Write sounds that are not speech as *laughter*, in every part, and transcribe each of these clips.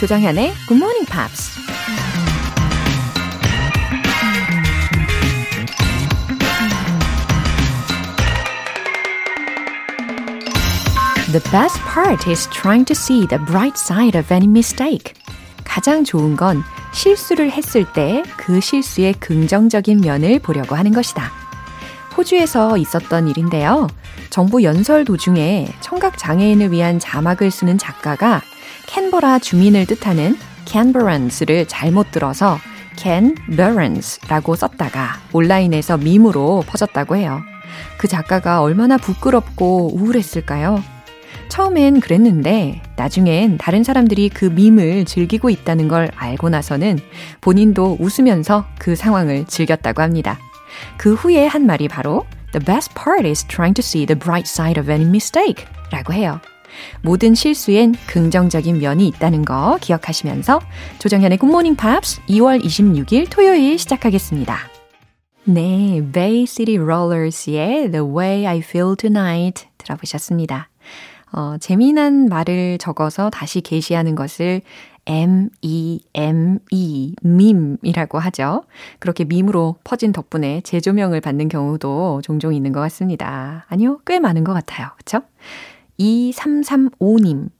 조정현의 Good Morning Pops. The best part is trying to see the bright side of any mistake. 가장 좋은 건 실수를 했을 때 그 실수의 긍정적인 면을 보려고 하는 것이다. 호주에서 있었던 일인데요. 정부 연설 도중에 청각 장애인을 위한 자막을 쓰는 작가가 캔버라 주민을 뜻하는 캔버런스를 잘못 들어서 캔버런스라고 썼다가 온라인에서 밈으로 퍼졌다고 해요. 그 작가가 얼마나 부끄럽고 우울했을까요? 처음엔 그랬는데 나중엔 다른 사람들이 그 밈을 즐기고 있다는 걸 알고 나서는 본인도 웃으면서 그 상황을 즐겼다고 합니다. 그 후에 한 말이 바로 The best part is trying to see the bright side of any mistake 라고 해요. 모든 실수엔 긍정적인 면이 있다는 거 기억하시면서 조정현의 굿모닝 팝스 2월 26일 토요일 시작하겠습니다. 네, Bay City Rollers의 The Way I Feel Tonight 들어보셨습니다. 어, 재미난 말을 적어서 다시 게시하는 것을 M-E-M-E, 밈이라고 하죠. 그렇게 밈으로 퍼진 덕분에 재조명을 받는 경우도 종종 있는 것 같습니다. 아니요, 꽤 많은 것 같아요. 그쵸? 2335님,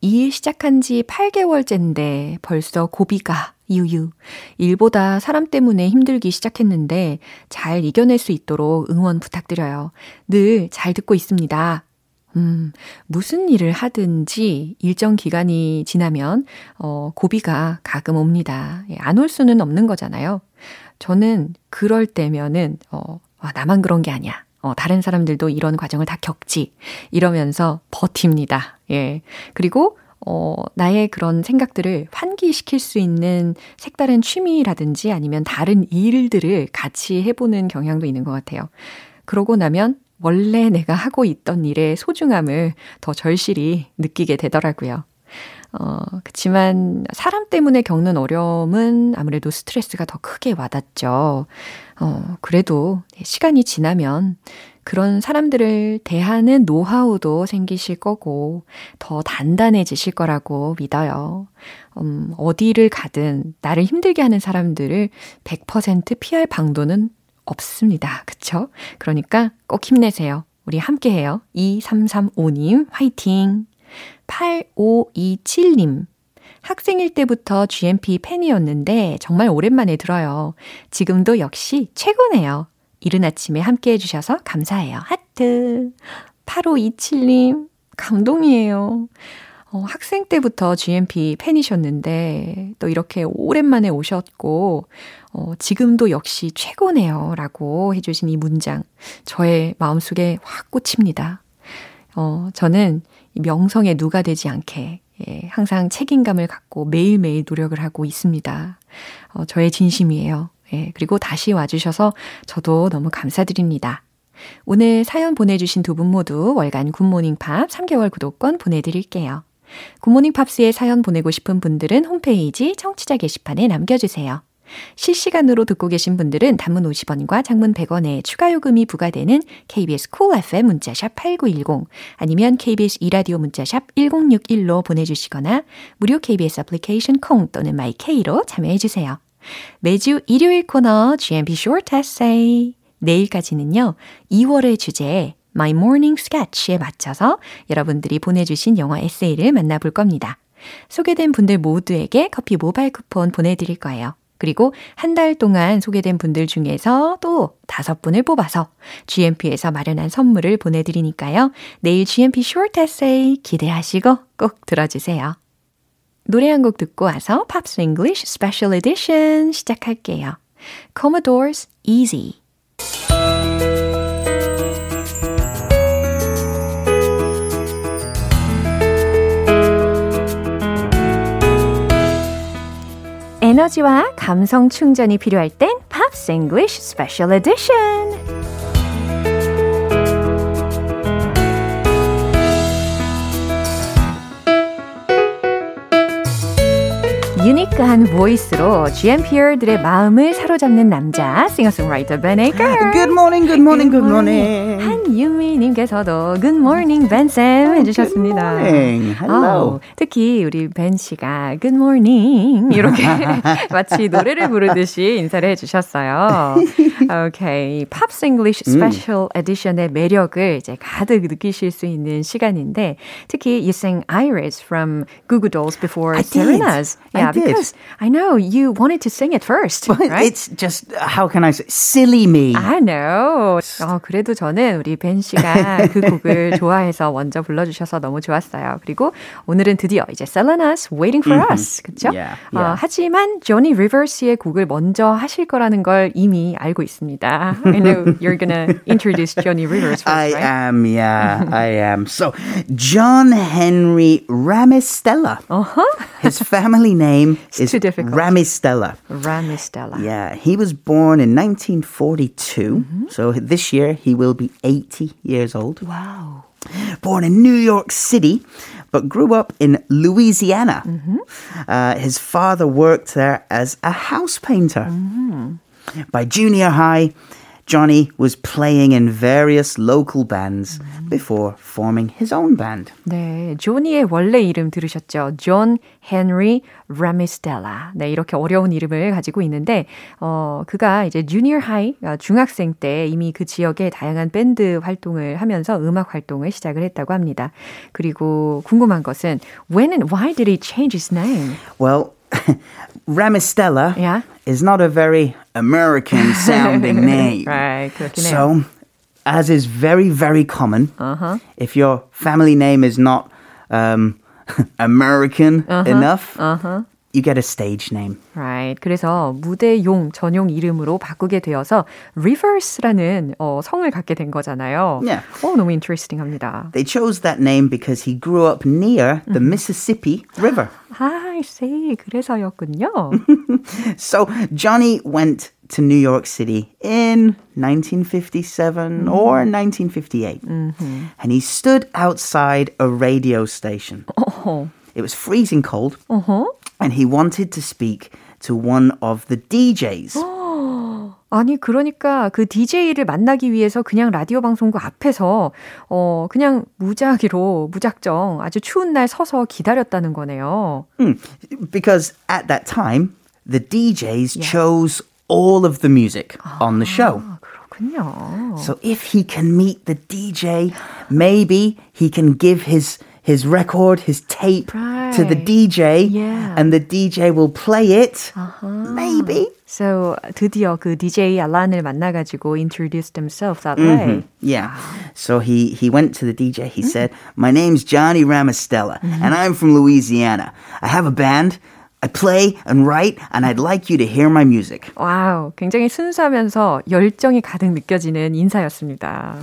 이일 시작한 지 8개월째인데 벌써 고비가 유유. 일보다 사람 때문에 힘들기 시작했는데 잘 이겨낼 수 있도록 응원 부탁드려요. 늘 잘 듣고 있습니다. 음, 무슨 일을 하든지 일정 기간이 지나면, 어, 고비가 가끔 옵니다. 예, 안 올 수는 없는 거잖아요. 저는 그럴 때면은, 어, 아, 나만 그런 게 아니야. 어, 다른 사람들도 이런 과정을 다 겪지. 이러면서 버팁니다. 예. 그리고, 어, 나의 그런 생각들을 환기시킬 수 있는 색다른 취미라든지 아니면 다른 일들을 같이 해보는 경향도 있는 것 같아요. 그러고 나면 원래 내가 하고 있던 일의 소중함을 더 절실히 느끼게 되더라고요. 어, 그치만 사람 때문에 겪는 어려움은 아무래도 스트레스가 더 크게 와닿죠. 어, 그래도 시간이 지나면 그런 사람들을 대하는 노하우도 생기실 거고 더 단단해지실 거라고 믿어요. 음, 어디를 가든 나를 힘들게 하는 사람들을 100% 피할 방도는 없습니다. 그쵸? 그러니까 꼭 힘내세요. 우리 함께 해요. 2335님, 화이팅! 8527님, 학생일 때부터 GMP 팬이었는데 정말 오랜만에 들어요. 지금도 역시 최고네요. 이른 아침에 함께 해주셔서 감사해요. 하트. 8527님, 감동이에요. 어, 학생 때부터 GMP 팬이셨는데 또 이렇게 오랜만에 오셨고 어, 지금도 역시 최고네요. 라고 해주신 이 문장. 저의 마음속에 확 꽂힙니다. 어, 저는 명성에 누가 되지 않게 예, 항상 책임감을 갖고 매일매일 노력을 하고 있습니다. 어, 저의 진심이에요. 예, 그리고 다시 와주셔서 저도 너무 감사드립니다. 오늘 사연 보내주신 두 분 모두 월간 굿모닝 팝 3개월 구독권 보내드릴게요. 굿모닝 팝스에 사연 보내고 싶은 분들은 홈페이지 청취자 게시판에 남겨주세요. 실시간으로 듣고 계신 분들은 단문 50원과 장문 100원의 추가 요금이 부과되는 KBS 쿨 cool FM 문자샵 8910 아니면 KBS 2라디오 문자샵 1061로 보내주시거나 무료 KBS 애플리케이션 콩 또는 마이케이로 참여해 주세요. 매주 일요일 코너 GMP Short Essay 내일까지는요. 2월의 주제 My Morning Sketch에 맞춰서 여러분들이 보내주신 영어 에세이를 만나볼 겁니다. 소개된 분들 모두에게 커피 모바일 쿠폰 보내드릴 거예요. 그리고 한 달 동안 소개된 분들 중에서 또 다섯 분을 뽑아서 GMP에서 마련한 선물을 보내드리니까요. 내일 GMP Short Essay 기대하시고 꼭 들어주세요. 노래 한 곡 듣고 와서 Pops English Special Edition 시작할게요. Commodores Easy 에너지와 감성 충전이 필요할 땐 Pops English Special Edition 유니크한 보이스로 GMPer들의 마음을 사로잡는 남자 싱어송라이터 Ben Aker. Good morning, good morning, good morning. 한 김유미님께서도 Good morning, 벤쌤 해주셨습니다. Good morning. Hello. 아, 특히 우리 벤 씨가 Good morning 이렇게 마치 노래를 부르듯이 인사를 해주셨어요. 오케이, Pops English Special Edition의 매력을 이제 가득 느끼실 수 있는 시간인데 특히 you sang Iris from Goo Goo Dolls before I Serena's. did. Yeah, I did. because I know you wanted to sing it first, But right? it's just, how can I say, silly me. I know. 어, 그래도 저는 우리 벤 씨가 그 곡을 좋아해서 먼저 불러주셔서 너무 좋았어요. 그리고 오늘은 드디어 이제 Selena's Waiting for Us, 그렇죠? Yeah, 어, yeah. 하지만 조니 리버스의 곡을 먼저 하실 거라는 걸 이미 알고 있습니다. I know you're gonna introduce Johnny Rivers first, I right? am, yeah, I am. So, John Henry Ramistella. Uh-huh. His family name is. Ramistella. Rami Stella. Yeah, he was born in 1942. So this year he will be 80 years old. Wow. Born in New York City, but grew up in Louisiana. Uh, his father worked there as a house painter. By junior high, Johnny was playing in various local bands before forming his own band. 네, 조니의 원래 이름 들으셨죠? 존 헨리 라미스텔라. 네, 이렇게 어려운 이름을 가지고 있는데 어, 그가 이제 junior high 어, 중학생 때 이미 그 지역에 다양한 밴드 활동을 하면서 음악 활동을 시작을 했다고 합니다. 그리고 궁금한 것은 when and why did he change his name? Well, *laughs* Ramistella yeah. is not a very American *laughs* sounding *laughs* name. right. So, as is very, very common, uh-huh. if your family name is not um, American uh-huh. enough, uh-huh you get a stage name. Right. 그래서 무대용 전용 이름으로 바꾸게 되어서 Rivers라는 어, 성을 갖게 된 거잖아요. Yeah. 어, 너무 interesting합니다. They chose that name because he grew up near the Mississippi River. *laughs* 아, I see. 그래서였군요. *laughs* So Johnny went to New York City in 1957 or 1958. And he stood outside a radio station. It was freezing cold. And he wanted to speak to one of the DJs. *gasps* 아니 그러니까 그 DJ를 만나기 위해서 그냥 라디오 방송국 앞에서 어 그냥 무작위로 무작정 아주 추운 날 서서 기다렸다는 거네요. because at that time, the DJs chose all of the music on the show. 아, 그렇군요. So if he can meet the DJ, maybe he can give his his record, his tape to the Right. DJ, Yeah. and the DJ will play it. Maybe. So 드디어 그 DJ 알란을 만나가지고 introduced himself that way. Yeah. So he he went to the DJ. He said, "My name's Johnny Ramostella, and I'm from Louisiana. I have a band." I play and write, and I'd like you to hear my music. 와우, 굉장히 순수하면서 열정이 가득 느껴지는 인사였습니다.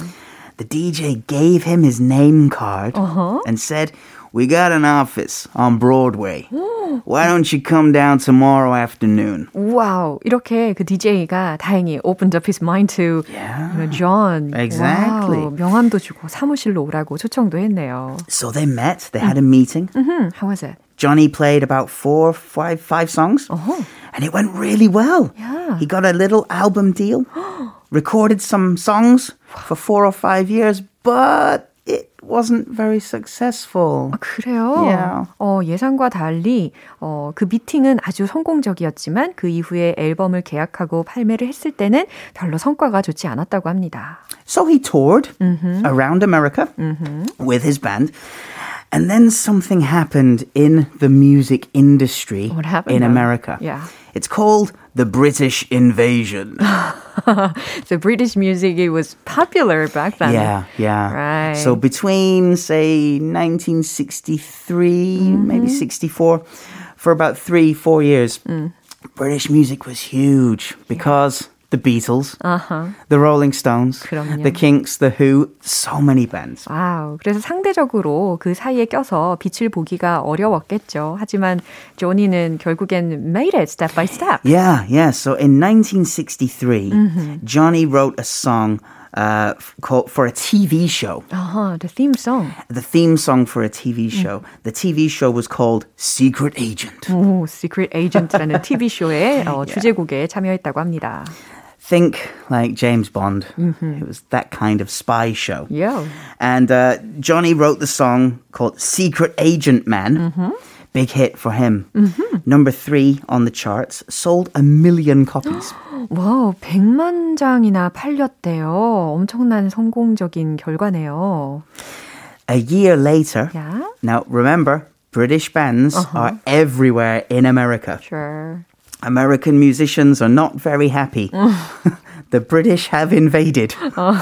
The DJ gave him his name card and said, We got an office on Broadway. *gasps* Why don't you come down tomorrow afternoon? 와우, 이렇게 그 DJ가 다행히 opened up his mind to Yeah. you know, John. Exactly. 와우, 명함도 주고 사무실로 오라고 초청도 했네요. So they met, they had a meeting. Hmm, how was it? Johnny played about four, five, five songs, and it went really well. Yeah. He got a little album deal, *gasps* recorded some songs for four or five years, but it wasn't very successful. 아, 그래요? Yeah. 어, 예상과 달리 어, 그 미팅은 아주 성공적이었지만 그 이후에 앨범을 계약하고 발매를 했을 때는 별로 성과가 좋지 않았다고 합니다. So he toured around America with his band. And then something happened in the music industry What happened in then? America. Yeah. It's called the British invasion. *laughs* So British music it was popular back then. yeah, yeah. Right. So between, say, 1963, mm-hmm. maybe 64, for about three, four years, mm. British music was huge because the Beatles, the Rolling Stones, 그럼요. the Kinks, the Who, so many bands. 와우. 그래서 상대적으로 그 사이에 껴서 빛을 보기가 어려웠겠죠. 하지만 조니는 결국엔 made it step by step. Yeah, yeah. So in 1963, Johnny wrote a song uh, f- called for a TV show. 어허, the theme song. The theme song for a TV show. The TV show was called Secret Agent. 오, Secret Agent라는 TV 쇼의 어, 주제곡에 *laughs* 참여했다고 합니다. think like James Bond. Mm-hmm. It was that kind of spy show. Yeah. And uh, Johnny wrote the song called Secret Agent Man. Mm-hmm. Big hit for him. Mm-hmm. Number three on the charts, sold a million copies. *gasps* 와, 100만 장이나 팔렸대요. 엄청난 성공적인 결과네요. A year later, yeah? now remember, British bands uh-huh. are everywhere in America. Sure. American musicians are not very happy. *laughs* *laughs* the British have invaded. *laughs* Oh.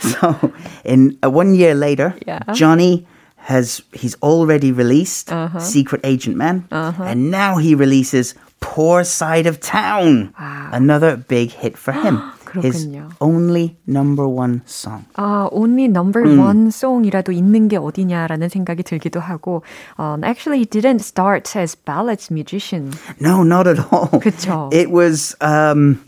So, in uh, one year later, yeah. Johnny has he's already released uh-huh. Secret Agent Man, uh-huh. and now he releases Poor Side of Town, wow. another big hit for him. *gasps* His only number one song. 아, only number 음. one song이라도 있는 게 어디냐라는 생각이 들기도 하고, um, actually, he didn't start as ballads musician. No, not at all. 그쵸. It was. Um,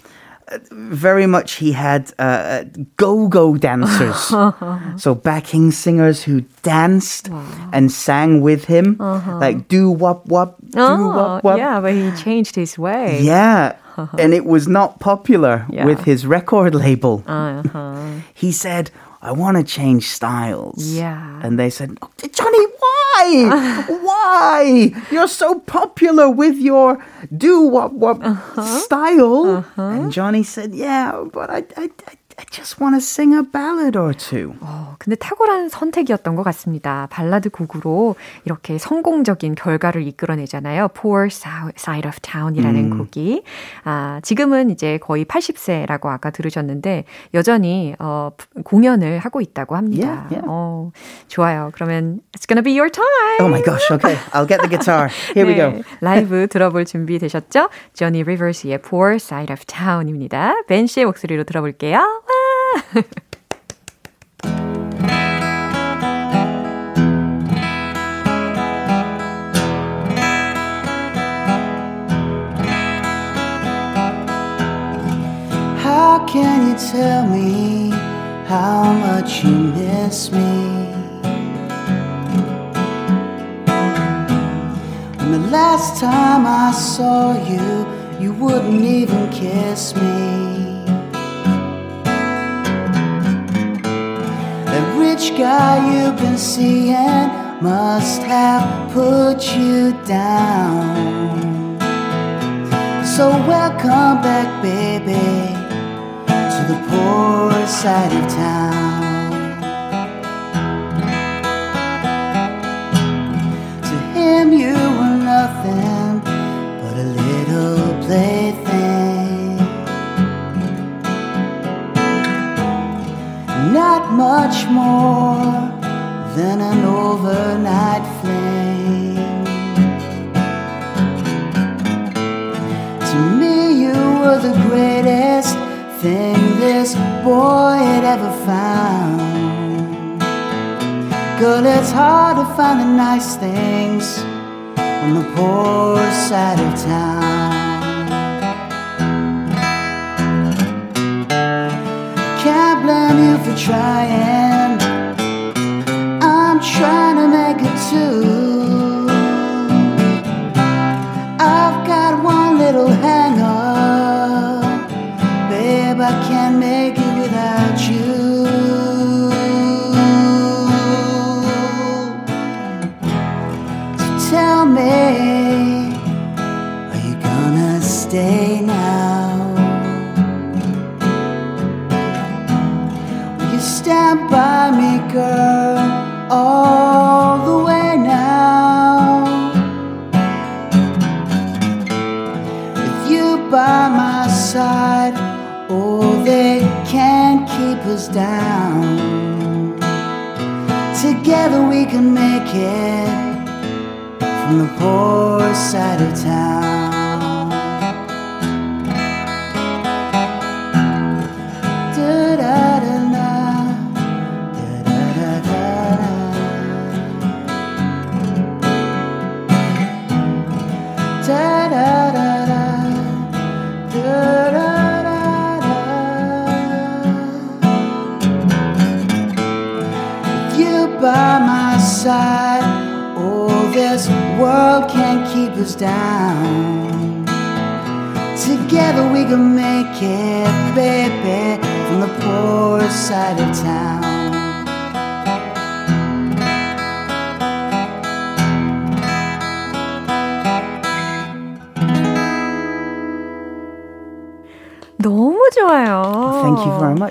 very much he had uh, go-go dancers, *laughs* so backing singers who danced wow. and sang with him, uh-huh. like do wop wop, do oh, wop wop. Yeah, but he changed his way. Yeah, and it was not popular yeah. with his record label. Uh-huh. He said, I want to change styles. Yeah. And they said, Johnny, why? *laughs* why? You're so popular with your do what what uh-huh. style. Uh-huh. And Johnny said, Yeah, but I, I, I I just want to sing a ballad or two. 어, 근데 탁월한 선택이었던 것 같습니다. 발라드 곡으로 이렇게 성공적인 결과를 이끌어내잖아요. Poor Side of Town이라는 음. 곡이. 아, 지금은 이제 거의 80세라고 아까 들으셨는데 여전히 어, 공연을 하고 있다고 합니다. Yeah, yeah. 어, 좋아요. 그러면 it's gonna be your time. Oh my gosh. Okay. I'll get the guitar. Here 네, we go. 라이브 들어볼 준비 되셨죠? Johnny Rivers의 Poor Side of Town입니다. 벤 씨의 목소리로 들어볼게요. *laughs* How can you tell me how much you miss me? When the last time I saw you, you wouldn't even kiss me. Rich guy you've been seeing must have put you down. So welcome back, baby, to the poor side of town. To him, you were nothing much more than an overnight flame. To me, you were the greatest thing this boy had ever found. Girl, it's hard to find the nice things on the poor side of town. For trying. I'm trying to make it too. Can make it from the poor side of town.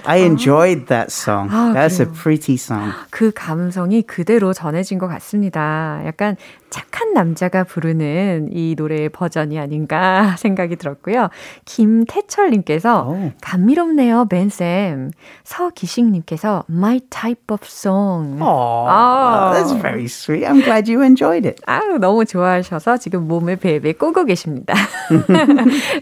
I oh. enjoyed that song. Oh, That's a pretty song. 그 감성이 그대로 전해진 것 같습니다. 약간 착한 남자가 부르는 이 노래의 버전이 아닌가 생각이 들었고요. 김태철님께서 오. 감미롭네요, 벤쌤. 서기식님께서 My type of song. Oh, 아. that's very sweet. I'm glad you enjoyed it. 아유, 너무 좋아하셔서 지금 몸을 베베 꼬고 계십니다.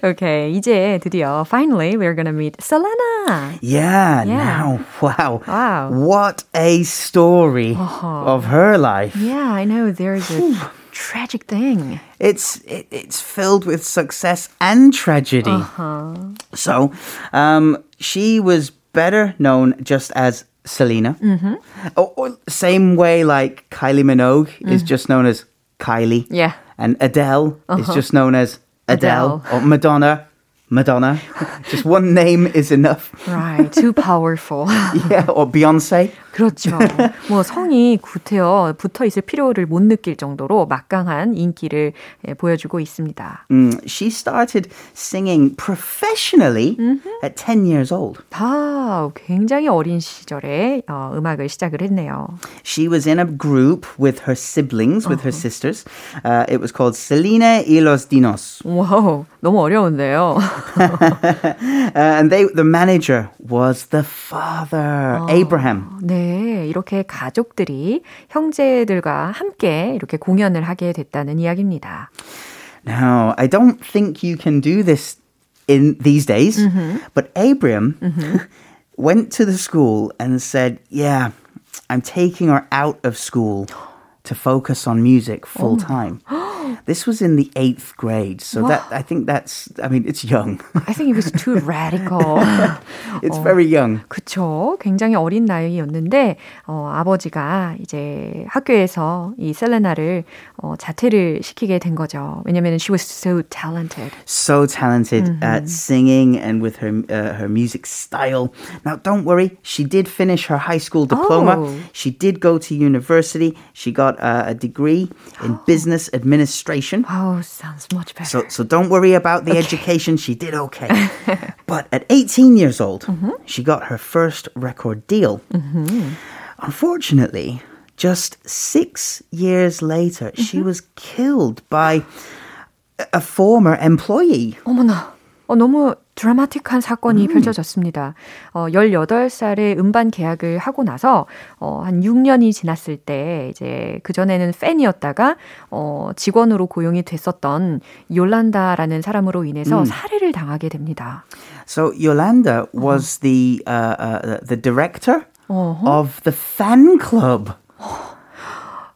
okay, 이제 드디어 finally we're gonna meet Selena. Yeah, Yeah. now, wow. Wow. What a story Uh-huh. of her life. Yeah, I know there's a tragic thing. It's it, it's filled with success and tragedy. Uh-huh. So, um, she was better known just as Selena. Mm-hmm. Or, or same way like Kylie Minogue is Mm-hmm. just known as Kylie. Yeah. And Adele is just known as Adele. Uh-huh. Adele. Or Madonna. Madonna. *laughs* just one name is enough. Right, too powerful. *laughs* Yeah, or Beyonce. 그렇죠. 뭐 성이 구태여 붙어 있을 필요를 못 느낄 정도로 막강한 인기를 예, 보여주고 있습니다. Mm, she started singing professionally Mm-hmm. at 10 years old. 아, 굉장히 어린 시절에 어, 음악을 시작을 했네요. She was in a group with her siblings, with her Uh-huh. sisters. Uh, it was called Selena y los Dinos. 와우, 너무 어려운데요. Uh, and they, the manager was the father, Abraham. 네, 이렇게 가족들이 형제들과 함께 이렇게 공연을 하게 됐다는 이야기입니다. Now, I don't think you can do this in these days, Mm-hmm. but Abraham went to the school and said, Yeah, I'm taking her out of school to focus on music full Oh. time. this was in the eighth grade, so that I think that's, I mean, it's young. I think it was too *laughs* radical. *laughs* it's very young. 그쵸. 굉장히 어린 나이였는데, 어, 아버지가 이제 학교에서 이 셀레나를 어, 자퇴를 시키게 된 거죠. 왜냐면 she was so talented. so talented Mm-hmm. at singing and with her uh, her music style. Now, don't worry, she did finish her high school diploma. Oh. She did go to university. She got uh, a degree in *gasps* business administration. Wow, sounds much better. So, so don't worry about the education. She did okay. *laughs* but at 18 years old, Mm-hmm. she got her first record deal. Unfortunately, just six years later, she Mm-hmm. was killed by a- a former employee. 어머나. 어, 너무 드라마틱한 사건이 펼쳐졌습니다. 어, 18살에 음반 계약을 하고 나서, 어, 한 6년이 지났을 때, 이제, 그전에는 팬이었다가, 어, 직원으로 고용이 됐었던 요란다라는 사람으로 인해서 살해를 당하게 됩니다. So Yolanda was the uh, uh, the director Uh-huh. of the fan club,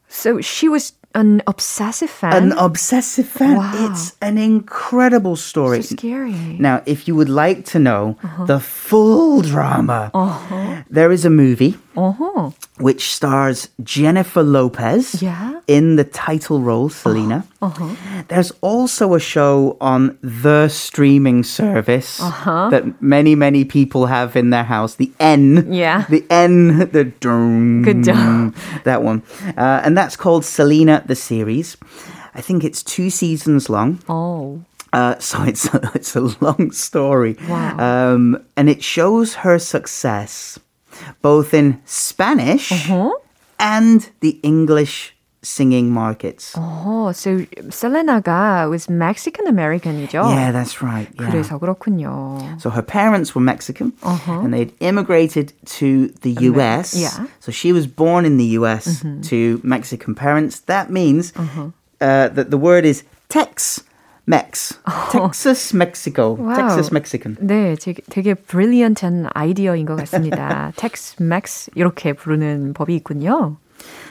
So she was an obsessive fan. an obsessive fan. Wow. It's an incredible story. so scary. Now, if you would like to know uh-huh. the full drama, uh-huh. there is a movie uh-huh. Which stars Jennifer Lopez yeah. in the title role, Selena. Uh-huh. uh-huh. There's also a show on the streaming service uh-huh. that many, many people have in their house. The N. Yeah. The N, the Doom. Good job. *laughs* That one. Uh, and that's called Selena the Series. I think it's two seasons long. Oh. Uh, so *laughs* it's a, it's a long story. Wow. Um, and it shows her success both in Spanish Uh-huh. and the English singing markets. 어, so 셀레나가 was Mexican American이죠? Yeah, that's right. Yeah. 그래서 그렇군요. So her parents were Mexican and they'd immigrated to the US. yeah. Mm-hmm. So she was born in the US to Mexican parents. That means Uh-huh. uh, that the word is Tex Mex. *laughs* Texas, Mexico. Wow. Texas, Mexican. 네, 되게, 되게 brilliant한 아이디어인 것 같습니다. *laughs* Tex-Mex 이렇게 부르는 법이 있군요.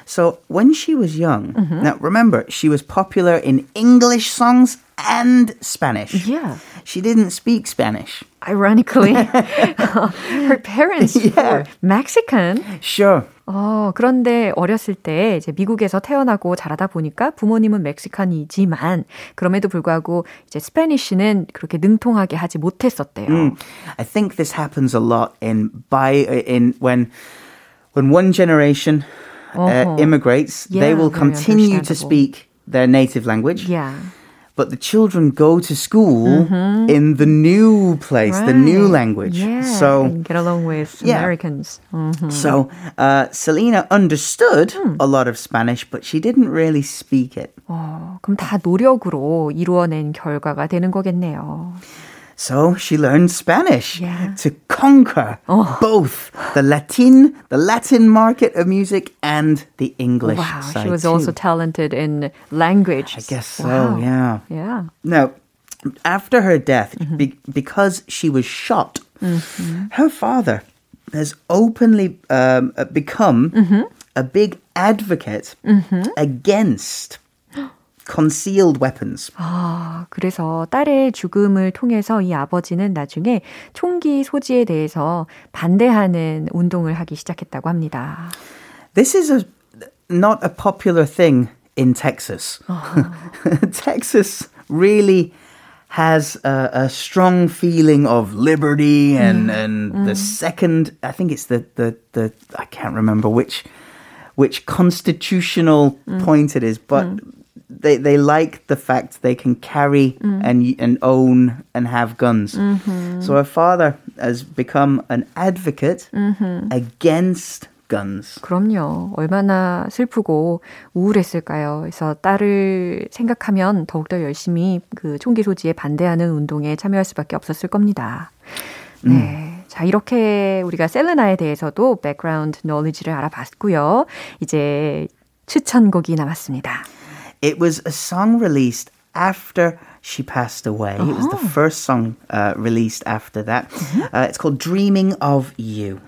So when she was young, Mm-hmm. now remember, she was popular in English songs and Spanish. Yeah. She didn't speak Spanish. Ironically, *laughs* her parents Yeah. were Mexican. Sure. 어, 그런데 어렸을 때 이제 미국에서 태어나고 자라다 보니까 부모님은 멕시칸이지만 그럼에도 불구하고 이제 스페니쉬는 그렇게 능통하게 하지 못했었대요. Mm. I think this happens a lot in by in when when one generation uh, immigrates, yeah, they will continue to speak their native language. Yeah but the children go to school mm-hmm. in the new place, right. the new language. Yeah, so get along with yeah. Americans. Mm-hmm. So uh, Selena understood 음. a lot of Spanish, but she didn't really speak it. 어, 그럼 다 노력으로 이루어낸 결과가 되는 거겠네요. So she learned Spanish yeah. to conquer oh. both the Latin, the Latin market of music and the English wow. She was too. also talented in language. I guess so, wow. yeah. Yeah. Now, after her death, mm-hmm. be- because she was shot, mm-hmm. her father has openly um, become mm-hmm. a big advocate mm-hmm. against concealed weapons. 아, 그래서 딸의 죽음을 통해서 이 아버지는 나중에 총기 소지에 대해서 반대하는 운동을 하기 시작했다고 합니다. This is a not a popular thing in Texas. *laughs* Texas really has a, a, strong feeling of liberty and, mm. and mm. the second I think it's the, the, the I can't remember which which constitutional mm. point it is, but mm They they like the fact they can carry mm. and and own and have guns. Mm-hmm. So her father has become an advocate mm-hmm. against guns. 그럼요. 얼마나 슬프고 우울했을까요? 그래서 딸을 생각하면 더욱더 열심히 그 총기 소지에 반대하는 운동에 참여할 수밖에 없었을 겁니다. 네. 음. 자, 이렇게 우리가 셀레나에 대해서도 background knowledge를 알아봤고요. 이제 추천곡이 남았습니다. It was a song released after she passed away. Oh. It was the first song uh, released after that. Mm-hmm. Uh, it's called Dreaming of You.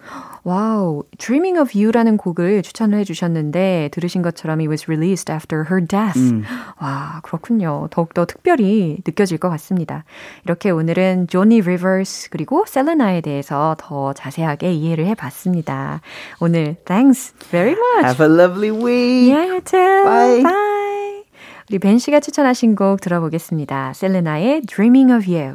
와우, Dreaming of You라는 곡을 추천을 해주셨는데 들으신 것처럼 it was released after her death. 음. *gasps* 와, 그렇군요. 더욱더 특별히 느껴질 것 같습니다. 이렇게 오늘은 조니 리버스 그리고 셀레나에 대해서 더 자세하게 이해를 해봤습니다. 오늘 thanks very much. Have a lovely week. Yeah, you too. Bye. Bye. 우리 벤 씨가 추천하신 곡 들어보겠습니다. 셀레나의 Dreaming of You.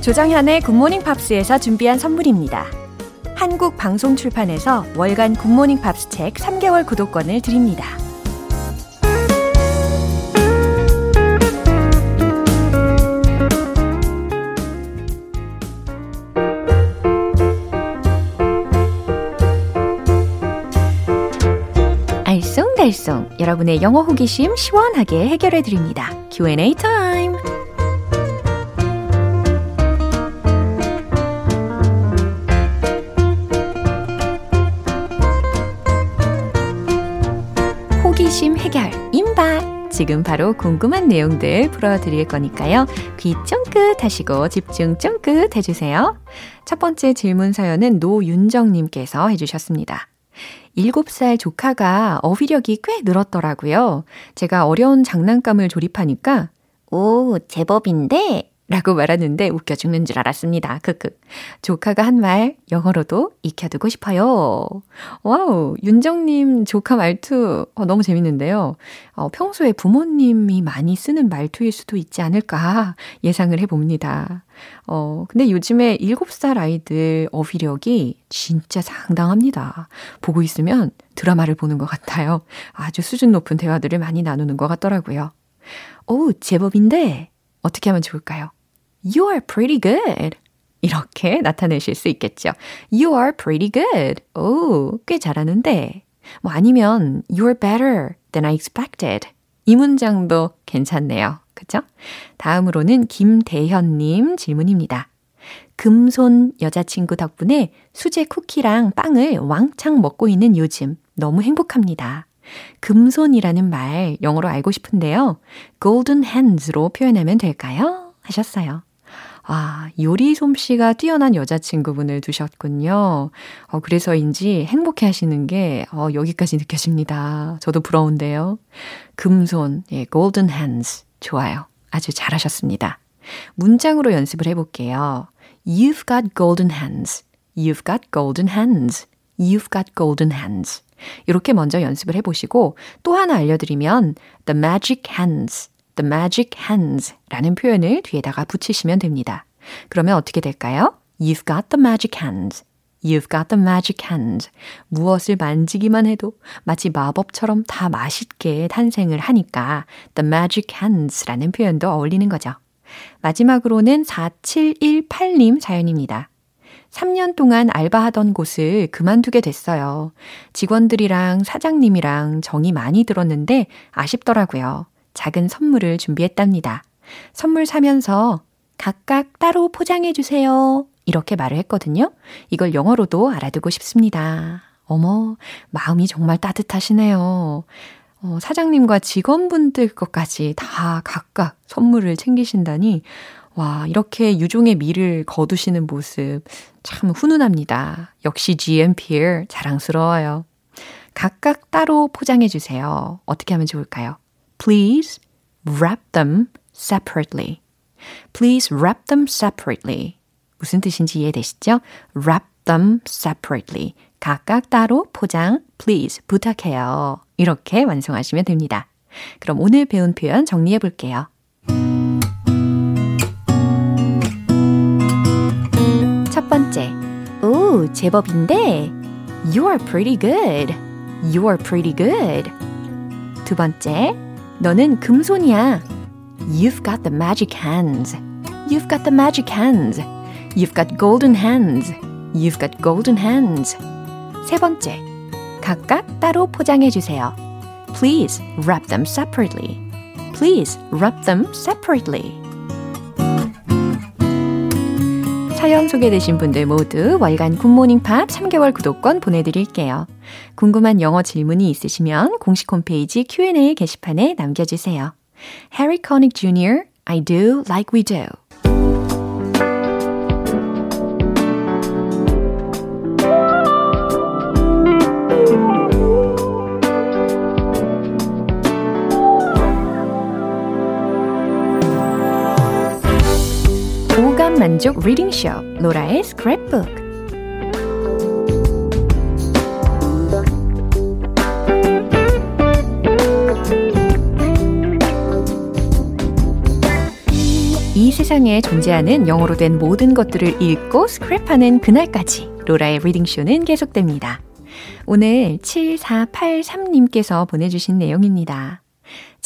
조정현의 굿모닝 팝스에서 준비한 선물입니다. 한국 방송 출판에서 월간 굿모닝 팝스 책 3개월 구독권을 드립니다. 알쏭달쏭 여러분의 영어 호기심 시원하게 해결해 드립니다. Q&A 타임. 호기심 해결 임박. 지금 바로 궁금한 내용들 풀어드릴 거니까요. 귀 쫑긋 하시고 집중 쫑긋 해주세요. 첫 번째 질문 사연은 노윤정님께서 해주셨습니다. 7살 조카가 어휘력이 꽤 늘었더라고요. 제가 어려운 장난감을 조립하니까, 오, 제법인데? 라고 말하는데 웃겨 죽는 줄 알았습니다. 크크. 조카가 한 말 영어로도 익혀두고 싶어요. 와우, 윤정님 조카 말투 어, 너무 재밌는데요. 어, 평소에 부모님이 많이 쓰는 말투일 수도 있지 않을까 예상을 해봅니다. 어, 근데 요즘에 7살 아이들 어휘력이 진짜 상당합니다. 보고 있으면 드라마를 보는 것 같아요. 아주 수준 높은 대화들을 많이 나누는 것 같더라고요. 오, 제법인데 어떻게 하면 좋을까요? You are pretty good. 이렇게 나타내실 수 있겠죠. You are pretty good. 오, 꽤 잘하는데. 뭐 아니면 You're better than I expected. 이 문장도 괜찮네요. 그쵸? 다음으로는 김대현님 질문입니다. 금손 여자친구 덕분에 수제 쿠키랑 빵을 왕창 먹고 있는 요즘 너무 행복합니다. 금손이라는 말 영어로 알고 싶은데요. golden hands로 표현하면 될까요? 하셨어요. 아, 요리 솜씨가 뛰어난 여자친구분을 두셨군요. 어, 그래서인지 행복해 하시는 게, 어, 여기까지 느껴집니다. 저도 부러운데요. 금손, 예, golden hands. 좋아요. 아주 잘하셨습니다. 문장으로 연습을 해볼게요. You've got golden hands. You've got golden hands. You've got golden hands. 이렇게 먼저 연습을 해보시고 또 하나 알려드리면 the magic hands, the magic hands 라는 표현을 뒤에다가 붙이시면 됩니다. 그러면 어떻게 될까요? You've got the magic hands. You've got the magic hands. 무엇을 만지기만 해도 마치 마법처럼 다 맛있게 탄생을 하니까 the magic hands라는 표현도 어울리는 거죠. 마지막으로는 4718님 사연입니다. 3년 동안 알바하던 곳을 그만두게 됐어요. 직원들이랑 사장님이랑 정이 많이 들었는데 아쉽더라고요. 작은 선물을 준비했답니다. 선물 사면서 각각 따로 포장해 주세요. 이렇게 말을 했거든요. 이걸 영어로도 알아두고 싶습니다. 어머, 마음이 정말 따뜻하시네요. 어, 사장님과 직원분들 것까지 다 각각 선물을 챙기신다니, 와, 이렇게 유종의 미를 거두시는 모습 참 훈훈합니다. 역시 GMPR 자랑스러워요. 각각 따로 포장해 주세요. 어떻게 하면 좋을까요? Please wrap them separately. Please wrap them separately. 무슨 뜻인지 이해되시죠? Wrap them separately. 각각 따로 포장, please 부탁해요. 이렇게 완성하시면 됩니다. 그럼 오늘 배운 표현 정리해 볼게요. 첫 번째, 오, 제법인데. You are pretty good. You are pretty good. 두 번째, 너는 금손이야. You've got the magic hands. You've got the magic hands. You've got golden hands. You've got golden hands. 세 번째, 각각 따로 포장해 주세요. Please wrap them separately. Please wrap them separately. 사연 소개되신 분들 모두 월간 굿모닝 팝 3개월 구독권 보내드릴게요. 궁금한 영어 질문이 있으시면 공식 홈페이지 Q&A 게시판에 남겨주세요. Harry Connick Jr., I do like we do. 만족 리딩쇼 로라의 스크랩북 이 세상에 존재하는 영어로 된 모든 것들을 읽고 스크랩하는 그날까지 로라의 리딩쇼는 계속됩니다. 오늘 7483님께서 보내주신 내용입니다.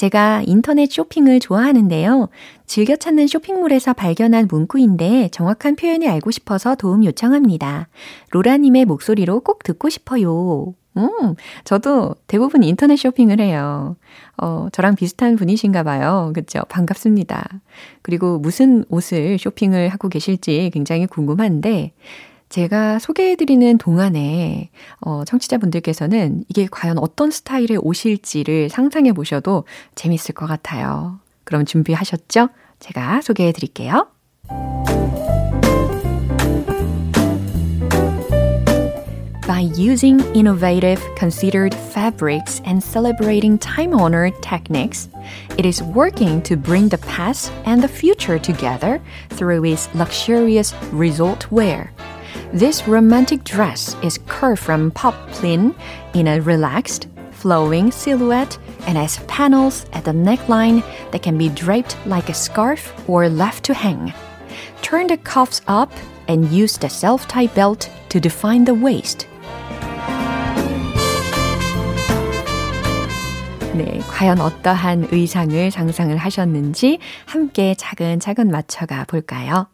제가 인터넷 쇼핑을 좋아하는데요. 즐겨 찾는 쇼핑몰에서 발견한 문구인데 정확한 표현이 알고 싶어서 도움 요청합니다. 로라님의 목소리로 꼭 듣고 싶어요. 음, 저도 대부분 인터넷 쇼핑을 해요. 어, 저랑 비슷한 분이신가 봐요. 그쵸? 반갑습니다. 그리고 무슨 옷을 쇼핑을 하고 계실지 굉장히 궁금한데, 제가 소개해드리는 동안에 어, 청취자분들께서는 이게 과연 어떤 스타일의 옷일지를 상상해 보셔도 재밌을 것 같아요. 그럼 준비하셨죠? 제가 소개해 드릴게요. By using innovative, considered fabrics and celebrating time honored techniques, it is working to bring the past and the future together through its luxurious resort wear. This romantic dress is curved from poplin in a relaxed, flowing silhouette and has panels at the neckline that can be draped like a scarf or left to hang. Turn the cuffs up and use the self-tie belt to define the waist. 네, 과연 어떠한 의상을 상상을 하셨는지 함께 차근차근 맞춰가 볼까요?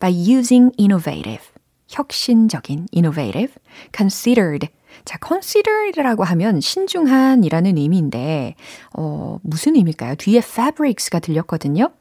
By using innovative. 혁신적인, innovative, considered. 자, considered라고 하면 신중한이라는 의미인데, 어, 무슨 의미일까요? 뒤에 fabrics가 들렸거든요.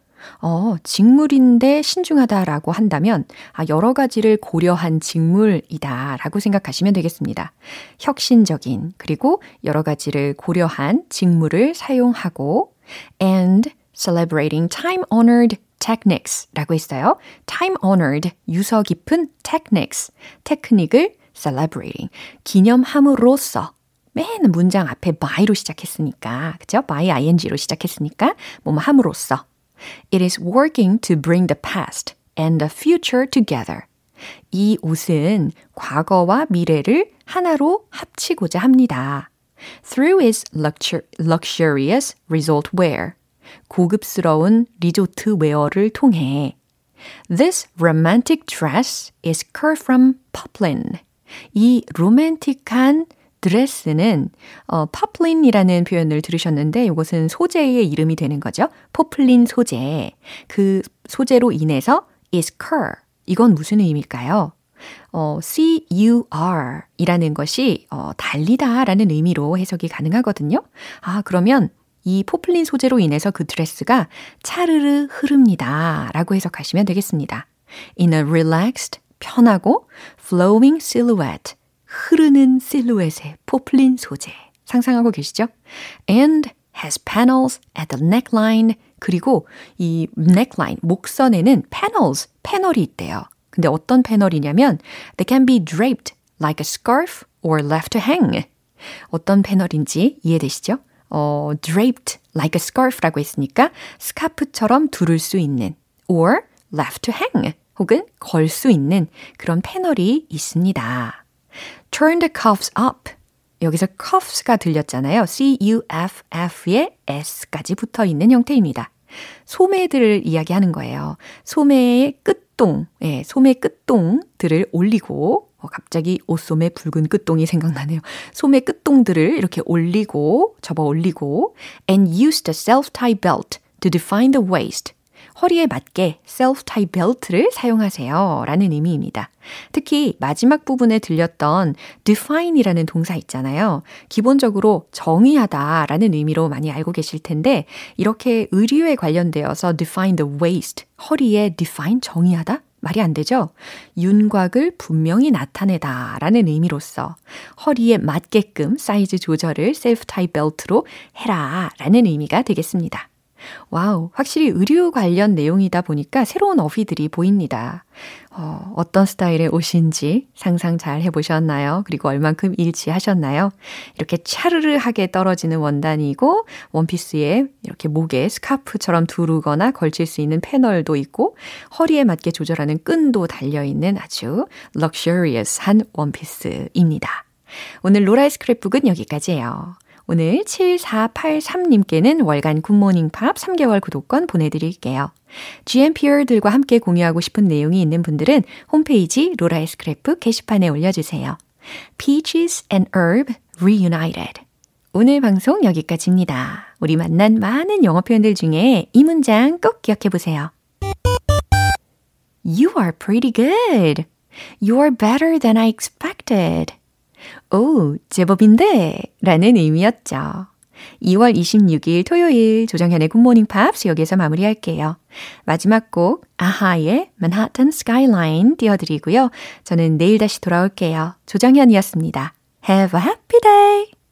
어, 직물인데 신중하다라고 한다면, 아, 여러 가지를 고려한 직물이다라고 생각하시면 되겠습니다. 혁신적인, 그리고 여러 가지를 고려한 직물을 사용하고, and celebrating time-honored techniques 라고 있어요. time honored, 유서 깊은 techniques, 테크닉을 celebrating, 기념함으로써 맨 문장 앞에 by로 시작했으니까, 그죠? by ing로 시작했으니까, 뭐뭐 함으로써. It is working to bring the past and the future together. 이 옷은 과거와 미래를 하나로 합치고자 합니다. Through its luxur- luxurious resort wear. 고급스러운 resort wear를 통해 This romantic dress is cut from poplin. 이 로맨틱한 드레스는 어, poplin이라는 표현을 들으셨는데 이것은 소재의 이름이 되는 거죠. 포플린 소재. 그 소재로 인해서 is cut. 이건 무슨 의미일까요? 어, C-U-T 이라는 것이 어, 자르다 라는 의미로 해석이 가능하거든요. 아, 그러면 이 포플린 소재로 인해서 그 드레스가 차르르 흐릅니다 라고 해석하시면 되겠습니다. In a relaxed, 편하고 flowing silhouette. 흐르는 실루엣의 포플린 소재. 상상하고 계시죠? And has panels at the neckline. 그리고 이 neckline, 목선에는 panels, 패널이 있대요. 근데 어떤 패널이냐면 they can be draped like a scarf or left to hang. 어떤 패널인지 이해되시죠? 어, draped like a scarf라고 했으니까 스카프처럼 두를 수 있는 or left to hang 혹은 걸 수 있는 그런 패널이 있습니다. turn the cuffs up. 여기서 cuffs가 들렸잖아요. C-U-F-F에 S까지 붙어 있는 형태입니다. 소매들을 이야기하는 거예요. 소매의 끝동, 예, 소매 끝동들을 올리고, 어, 갑자기 옷소매 붉은 끝동이 생각나네요. 소매 끝동들을 이렇게 올리고, 접어 올리고, and use the self-tie belt to define the waist. 허리에 맞게 self-tie belt를 사용하세요. 라는 의미입니다. 특히 마지막 부분에 들렸던 define이라는 동사 있잖아요. 기본적으로 정의하다 라는 의미로 많이 알고 계실 텐데 이렇게 의류에 관련되어서 define the waist, 허리에 define 정의하다? 말이 안 되죠? 윤곽을 분명히 나타내다 라는 의미로서 허리에 맞게끔 사이즈 조절을 self-tie belt로 해라 라는 의미가 되겠습니다. 와우, 확실히 의류 관련 내용이다 보니까 새로운 어휘들이 보입니다. 어, 어떤 스타일의 옷인지 상상 잘 해보셨나요? 그리고 얼만큼 일치하셨나요? 이렇게 차르르하게 떨어지는 원단이고, 원피스에 이렇게 목에 스카프처럼 두르거나 걸칠 수 있는 패널도 있고, 허리에 맞게 조절하는 끈도 달려있는 아주 luxurious한 원피스입니다. 오늘 로라의 스크랩북은 여기까지예요. 오늘 7483님께는 월간 굿모닝 팝 3개월 구독권 보내드릴게요. GMPer들과 함께 공유하고 싶은 내용이 있는 분들은 홈페이지 로라의 스크랩북 게시판에 올려주세요. Peaches and Herb Reunited. 오늘 방송 여기까지입니다. 우리 만난 많은 영어 표현들 중에 이 문장 꼭 기억해 보세요. You are pretty good. You are better than I expected. 오, 제법인데? 라는 의미였죠. 2월 26일 토요일 조정현의 굿모닝 팝스 여기서 마무리할게요. 마지막 곡 아하의 Manhattan Skyline 띄워드리고요. 저는 내일 다시 돌아올게요. 조정현이었습니다. Have a happy day!